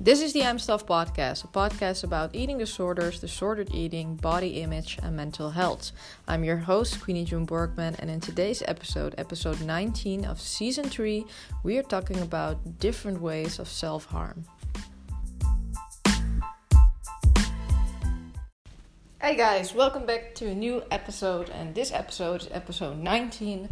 This is the I'm Stuff podcast, a podcast about eating disorders, disordered eating, body image, and mental health. I'm your host, Queenie June Borgman, and in today's episode, episode 19 of season 3, we are talking about different ways of self harm. Hey guys, welcome back to a new episode, and this episode is episode 19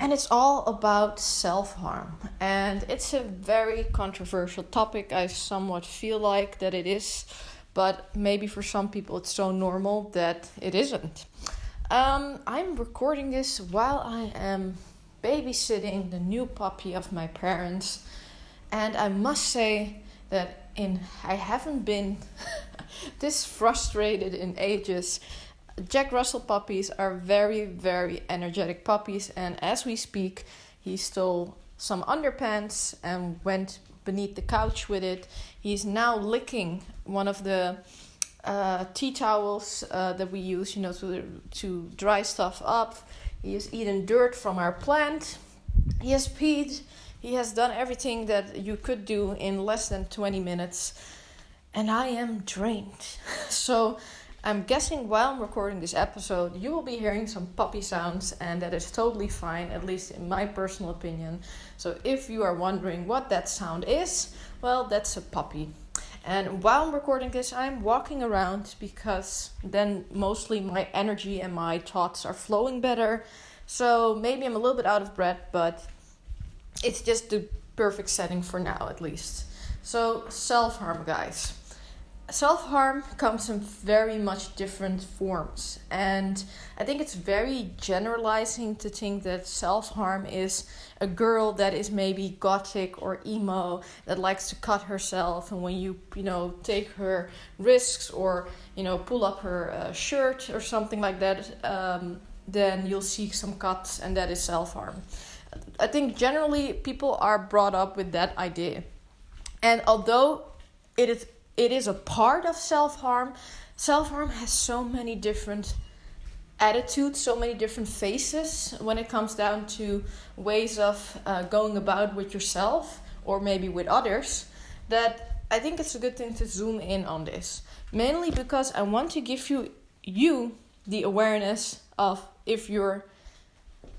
and it's all about self harm. And it's a very controversial topic. I somewhat feel like that it is, but maybe for some people it's so normal that it isn't. Um, I'm recording this while I am babysitting the new puppy of my parents, and I must say that in I haven't been this frustrated in ages Jack Russell puppies are very, very energetic puppies, and as we speak, he stole some underpants and went beneath the couch with it. He's now licking one of the uh, tea towels uh, that we use, you know, to to dry stuff up. He has eaten dirt from our plant. He has peed. He has done everything that you could do in less than 20 minutes. And I am drained. so I'm guessing while I'm recording this episode, you will be hearing some puppy sounds, and that is totally fine, at least in my personal opinion. So, if you are wondering what that sound is, well, that's a puppy. And while I'm recording this, I'm walking around because then mostly my energy and my thoughts are flowing better. So, maybe I'm a little bit out of breath, but it's just the perfect setting for now, at least. So, self harm, guys self harm comes in very much different forms. And I think it's very generalizing to think that self harm is a girl that is maybe gothic or emo that likes to cut herself. And when you, you know, take her risks or, you know, pull up her uh, shirt or something like that, um, then you'll see some cuts, and that is self harm. I think generally people are brought up with that idea. And although it is it is a part of self harm. Self harm has so many different attitudes, so many different faces when it comes down to ways of uh, going about with yourself or maybe with others. That I think it's a good thing to zoom in on this. Mainly because I want to give you you the awareness of if you're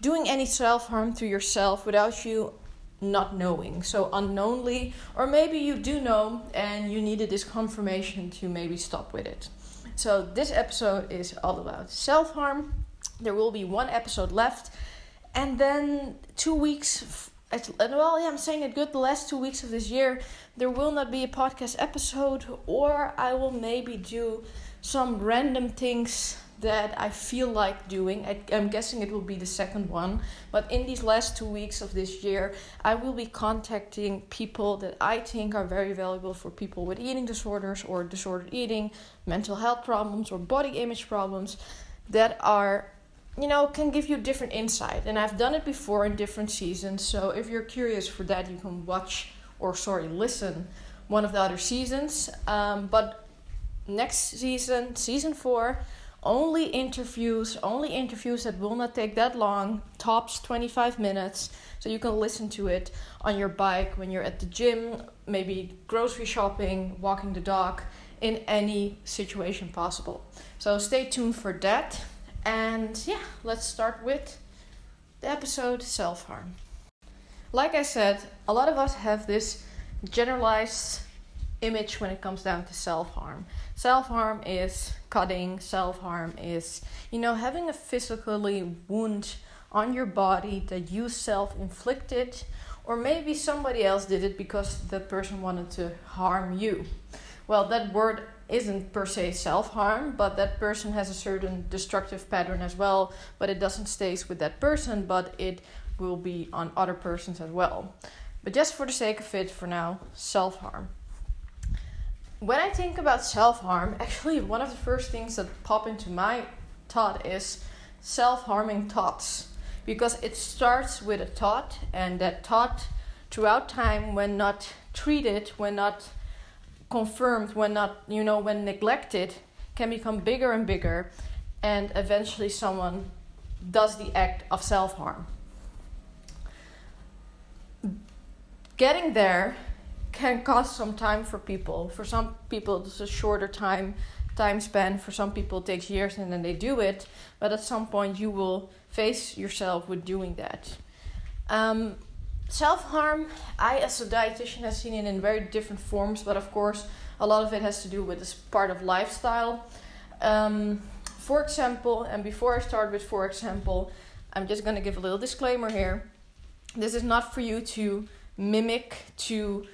doing any self harm to yourself without you not knowing, so unknowingly, or maybe you do know and you needed this confirmation to maybe stop with it. So, this episode is all about self harm. There will be one episode left, and then two weeks. Well, yeah, I'm saying it good. The last two weeks of this year, there will not be a podcast episode, or I will maybe do some random things that I feel like doing. I, am guessing it will be the second one. But in these last two weeks of this year, I will be contacting people that I think are very valuable for people with eating disorders or disordered eating, mental health problems, or body image problems that are you know can give you different insight and i've done it before in different seasons so if you're curious for that you can watch or sorry listen one of the other seasons um, but next season season four only interviews, only interviews that will not take that long, tops 25 minutes. So you can listen to it on your bike when you're at the gym, maybe grocery shopping, walking the dog, in any situation possible. So stay tuned for that. And yeah, let's start with the episode self harm. Like I said, a lot of us have this generalized image when it comes down to self harm. Self harm is cutting, self harm is, you know, having a physically wound on your body that you self inflicted, or maybe somebody else did it because that person wanted to harm you. Well, that word isn't per se self harm, but that person has a certain destructive pattern as well, but it doesn't stays with that person, but it will be on other persons as well. But just for the sake of it, for now, self harm when I think about self harm, actually, one of the first things that pop into my thought is self harming thoughts. Because it starts with a thought, and that thought, throughout time, when not treated, when not confirmed, when not, you know, when neglected, can become bigger and bigger, and eventually someone does the act of self harm. Getting there can cost some time for people. For some people, it's a shorter time time span. For some people, it takes years and then they do it. But at some point, you will face yourself with doing that. Um, Self harm, I as a dietitian have seen it in very different forms, but of course, a lot of it has to do with this part of lifestyle. Um, for example, and before I start with for example, I'm just going to give a little disclaimer here. This is not for you to mimic, to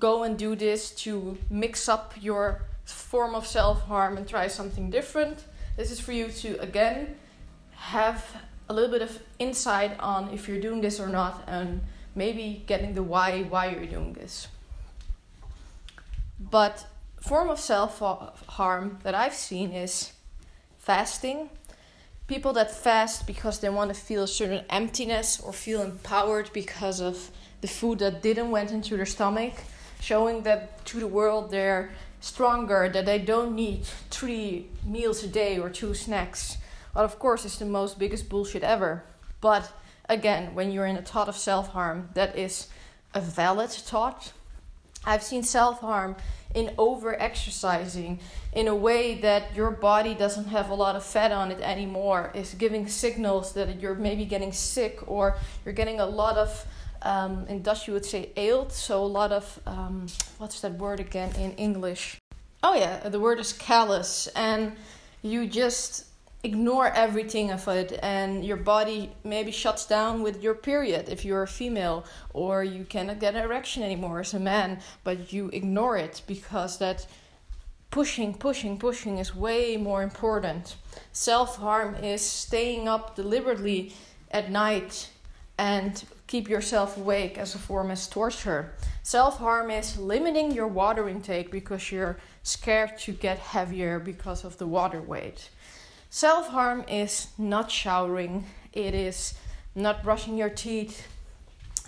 go and do this, to mix up your form of self harm and try something different. This is for you to, again, have a little bit of insight on if you're doing this or not and maybe getting the why why you're doing this. But form of self harm that I've seen is fasting. People that fast because they want to feel a certain emptiness or feel empowered because of the food that didn't went into their stomach, showing that to the world they're stronger, that they don't need three meals a day or two snacks. Well, of course, it's the most biggest bullshit ever. But again, when you're in a thought of self harm, that is a valid thought. I've seen self harm in over exercising in a way that your body doesn't have a lot of fat on it anymore, is giving signals that you're maybe getting sick or you're getting a lot of. Um, in Dutch, you would say eelt, so a lot of um, what's that word again in English? Oh, yeah, the word is callus, and you just ignore everything of it. And your body maybe shuts down with your period if you're a female or you cannot get an erection anymore as a man but you ignore it because that pushing pushing pushing is way more important. Self-harm is staying up deliberately at night and keep yourself awake as a form of torture self-harm is limiting your water intake because you're scared to get heavier because of the water weight Self harm is not showering, it is not brushing your teeth,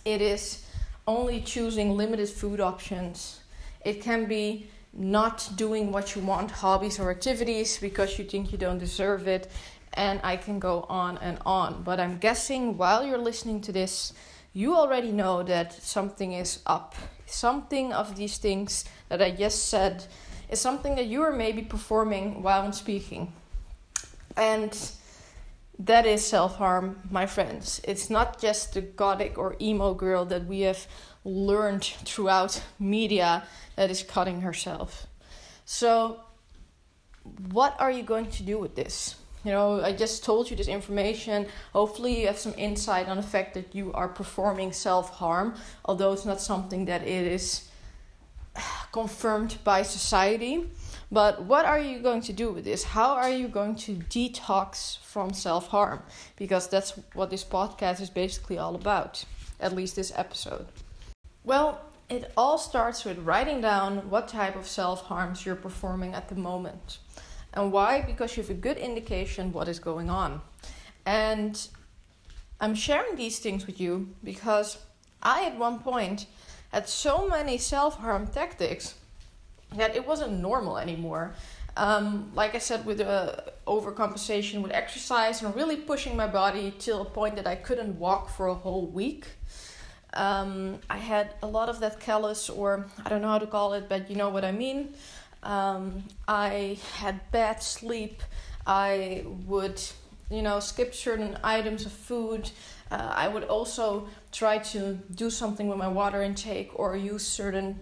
it is only choosing limited food options. It can be not doing what you want, hobbies or activities, because you think you don't deserve it. And I can go on and on. But I'm guessing while you're listening to this, you already know that something is up. Something of these things that I just said is something that you are maybe performing while I'm speaking. And that is self harm, my friends. It's not just the gothic or emo girl that we have learned throughout media that is cutting herself. So, what are you going to do with this? You know, I just told you this information. Hopefully, you have some insight on the fact that you are performing self harm, although it's not something that it is uh, confirmed by society. But what are you going to do with this? How are you going to detox from self harm? Because that's what this podcast is basically all about, at least this episode. Well, it all starts with writing down what type of self harms you're performing at the moment. And why? Because you have a good indication what is going on. And I'm sharing these things with you because I, at one point, had so many self harm tactics that it wasn't normal anymore. Um, like I said, with uh, overcompensation with exercise and really pushing my body till a point that I couldn't walk for a whole week. Um, I had a lot of that callus, or I don't know how to call it, but you know what I mean. Um, I had bad sleep. I would, you know, skip certain items of food. Uh, I would also try to do something with my water intake or use certain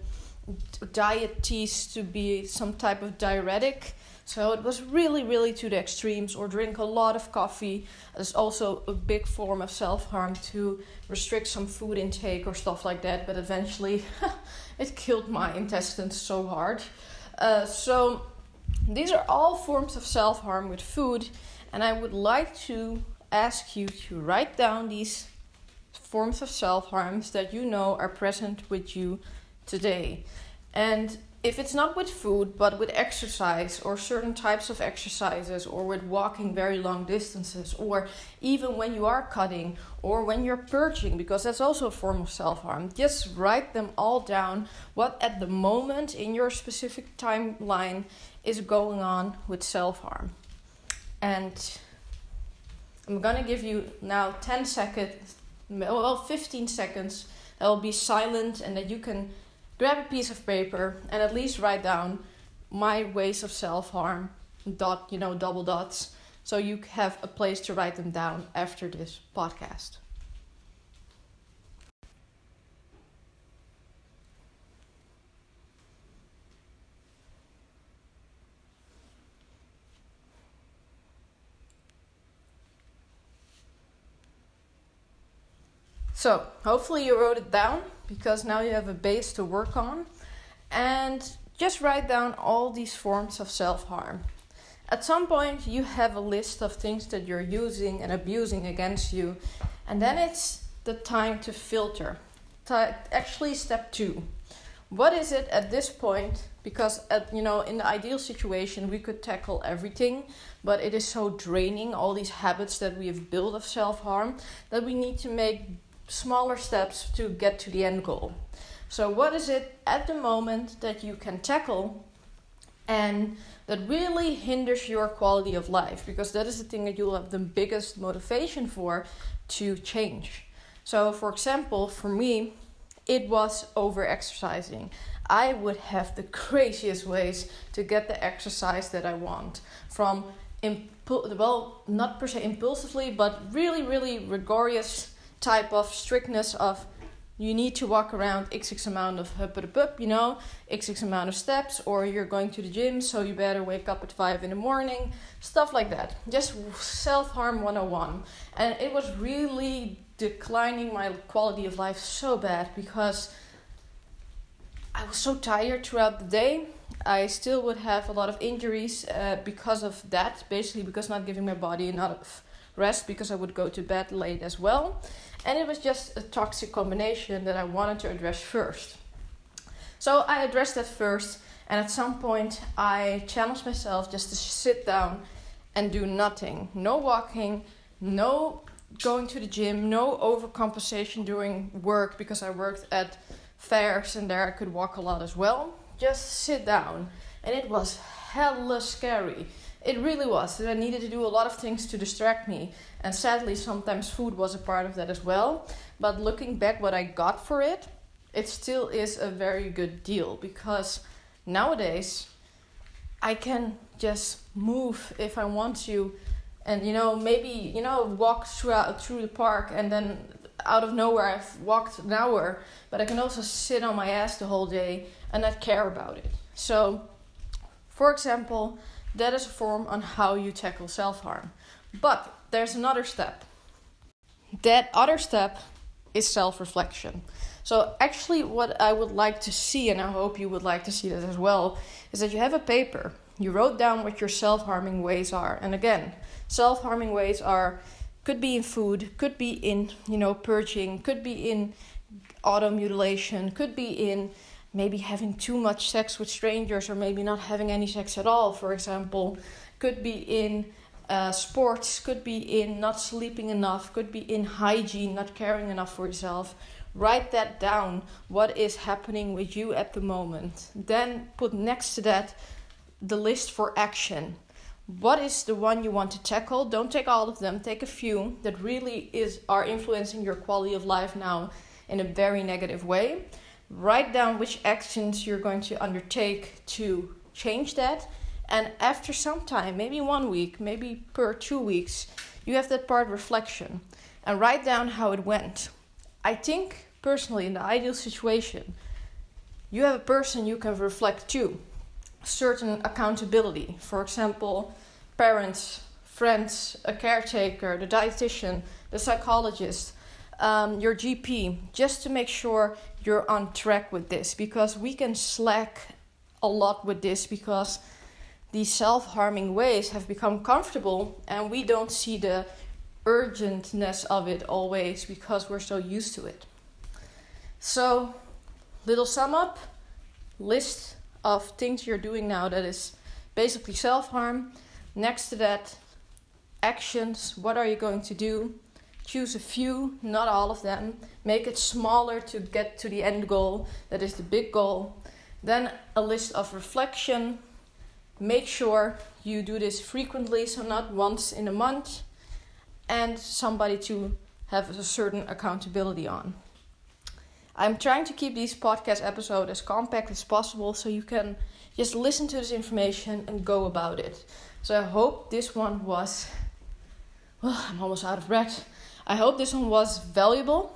diet teas to be some type of diuretic. So it was really, really to the extremes, or drink a lot of coffee. It's also a big form of self harm to restrict some food intake or stuff like that. But eventually, it killed my intestines so hard. Uh, so these are all forms of self harm with food, and I would like to ask you to write down these forms of self harms that you know are present with you today. And if it's not with food, but with exercise or certain types of exercises, or with walking very long distances, or even when you are cutting or when you're purging, because that's also a form of self harm, just write them all down what at the moment in your specific timeline is going on with self harm. And I'm gonna give you now 10 seconds, well, 15 seconds that will be silent and that you can grab a piece of paper and at least write down my ways of self harm, dot, you know, double dots, so you have a place to write them down after this podcast. So, hopefully, you wrote it down because now you have a base to work on. And just write down all these forms of self harm. At some point, you have a list of things that you're using and abusing against you, and then it's the time to filter. Actually, step two. What is it at this point? Because at you know, in the ideal situation, we could tackle everything, but it is so draining all these habits that we have built of self harm that we need to make smaller steps to get to the end goal. So, what is it at the moment that you can tackle and that really hinders your quality of life? Because that is the thing that you'll have the biggest motivation for to change. So, for example, for me, it was over exercising. I would have the craziest ways to get the exercise that I want from impul- well, not per se impulsively, but really, really rigorous type of strictness of you need to walk around x amount of hup up, you know, x amount of steps, or you're going to the gym, so you better wake up at five in the morning, stuff like that. Just self harm 101. And it was really declining my quality of life so bad because I was so tired throughout the day. I still would have a lot of injuries uh, because of that, basically, because not giving my body enough rest because I would go to bed late as well. And it was just a toxic combination that I wanted to address first. So I addressed that first, and at some point I challenged myself just to sit down and do nothing. No walking, no going to the gym, no overcompensation during work because I worked at fairs and there I could walk a lot as well. Just sit down. And it was hella scary it really was. I needed to do a lot of things to distract me. And sadly, sometimes food was a part of that as well. But looking back, what I got for it, it still is a very good deal because nowadays I can just move if I want to. And you know, maybe you know, walk throughout through the park, and then out of nowhere I've walked an hour. But I can also sit on my ass the whole day and not care about it. So, for example, that is a form on how you tackle self harm. But there's another step. That other step is self reflection. So, actually, what I would like to see, and I hope you would like to see that as well, is that you have a paper. You wrote down what your self harming ways are. And again, self harming ways are could be in food, could be in, you know, purging, could be in auto mutilation, could be in maybe having too much sex with strangers or maybe not having any sex at all, for example, could be in uh, sports, could be in not sleeping enough, could be in hygiene, not caring enough for yourself. Write that down, what is happening with you at the moment. Then put next to that the list for action. What is the one you want to tackle? Don't take all of them, take a few that really is are influencing your quality of life now in a very negative way write down which actions you're going to undertake to change that. And after some time, maybe one week, maybe per two weeks, you have that part reflection and write down how it went. I think personally, in the ideal situation, you have a person you can reflect to, certain accountability. For example, parents, friends, a caretaker, the dietitian, the psychologist, um, your GP, just to make sure you're on track with this because we can slack a lot with this because these self harming ways have become comfortable and we don't see the urgentness of it always because we're so used to it. So, little sum up list of things you're doing now that is basically self harm. Next to that, actions. What are you going to do? Choose a few, not all of them, make it smaller to get to the end goal, that is the big goal. Then a list of reflection. Make sure you do this frequently, so not once in a month, and somebody to have a certain accountability on. I'm trying to keep these podcast episodes as compact as possible so you can just listen to this information and go about it. So I hope this one was. Well, I'm almost out of breath. I hope this one was valuable.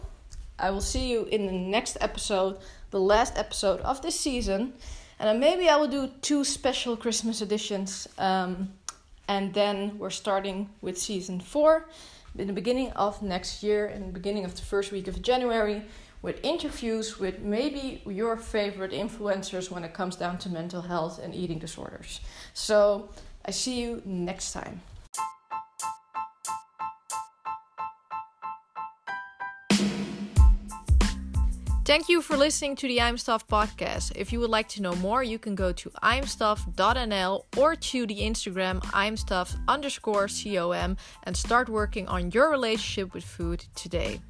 I will see you in the next episode, the last episode of this season. And maybe I will do two special Christmas editions. Um, and then we're starting with season four in the beginning of next year, in the beginning of the first week of January, with interviews with maybe your favorite influencers when it comes down to mental health and eating disorders. So I see you next time. Thank you for listening to the I'm Stuff podcast. If you would like to know more, you can go to imstuff.nl or to the Instagram imstuff underscore com and start working on your relationship with food today.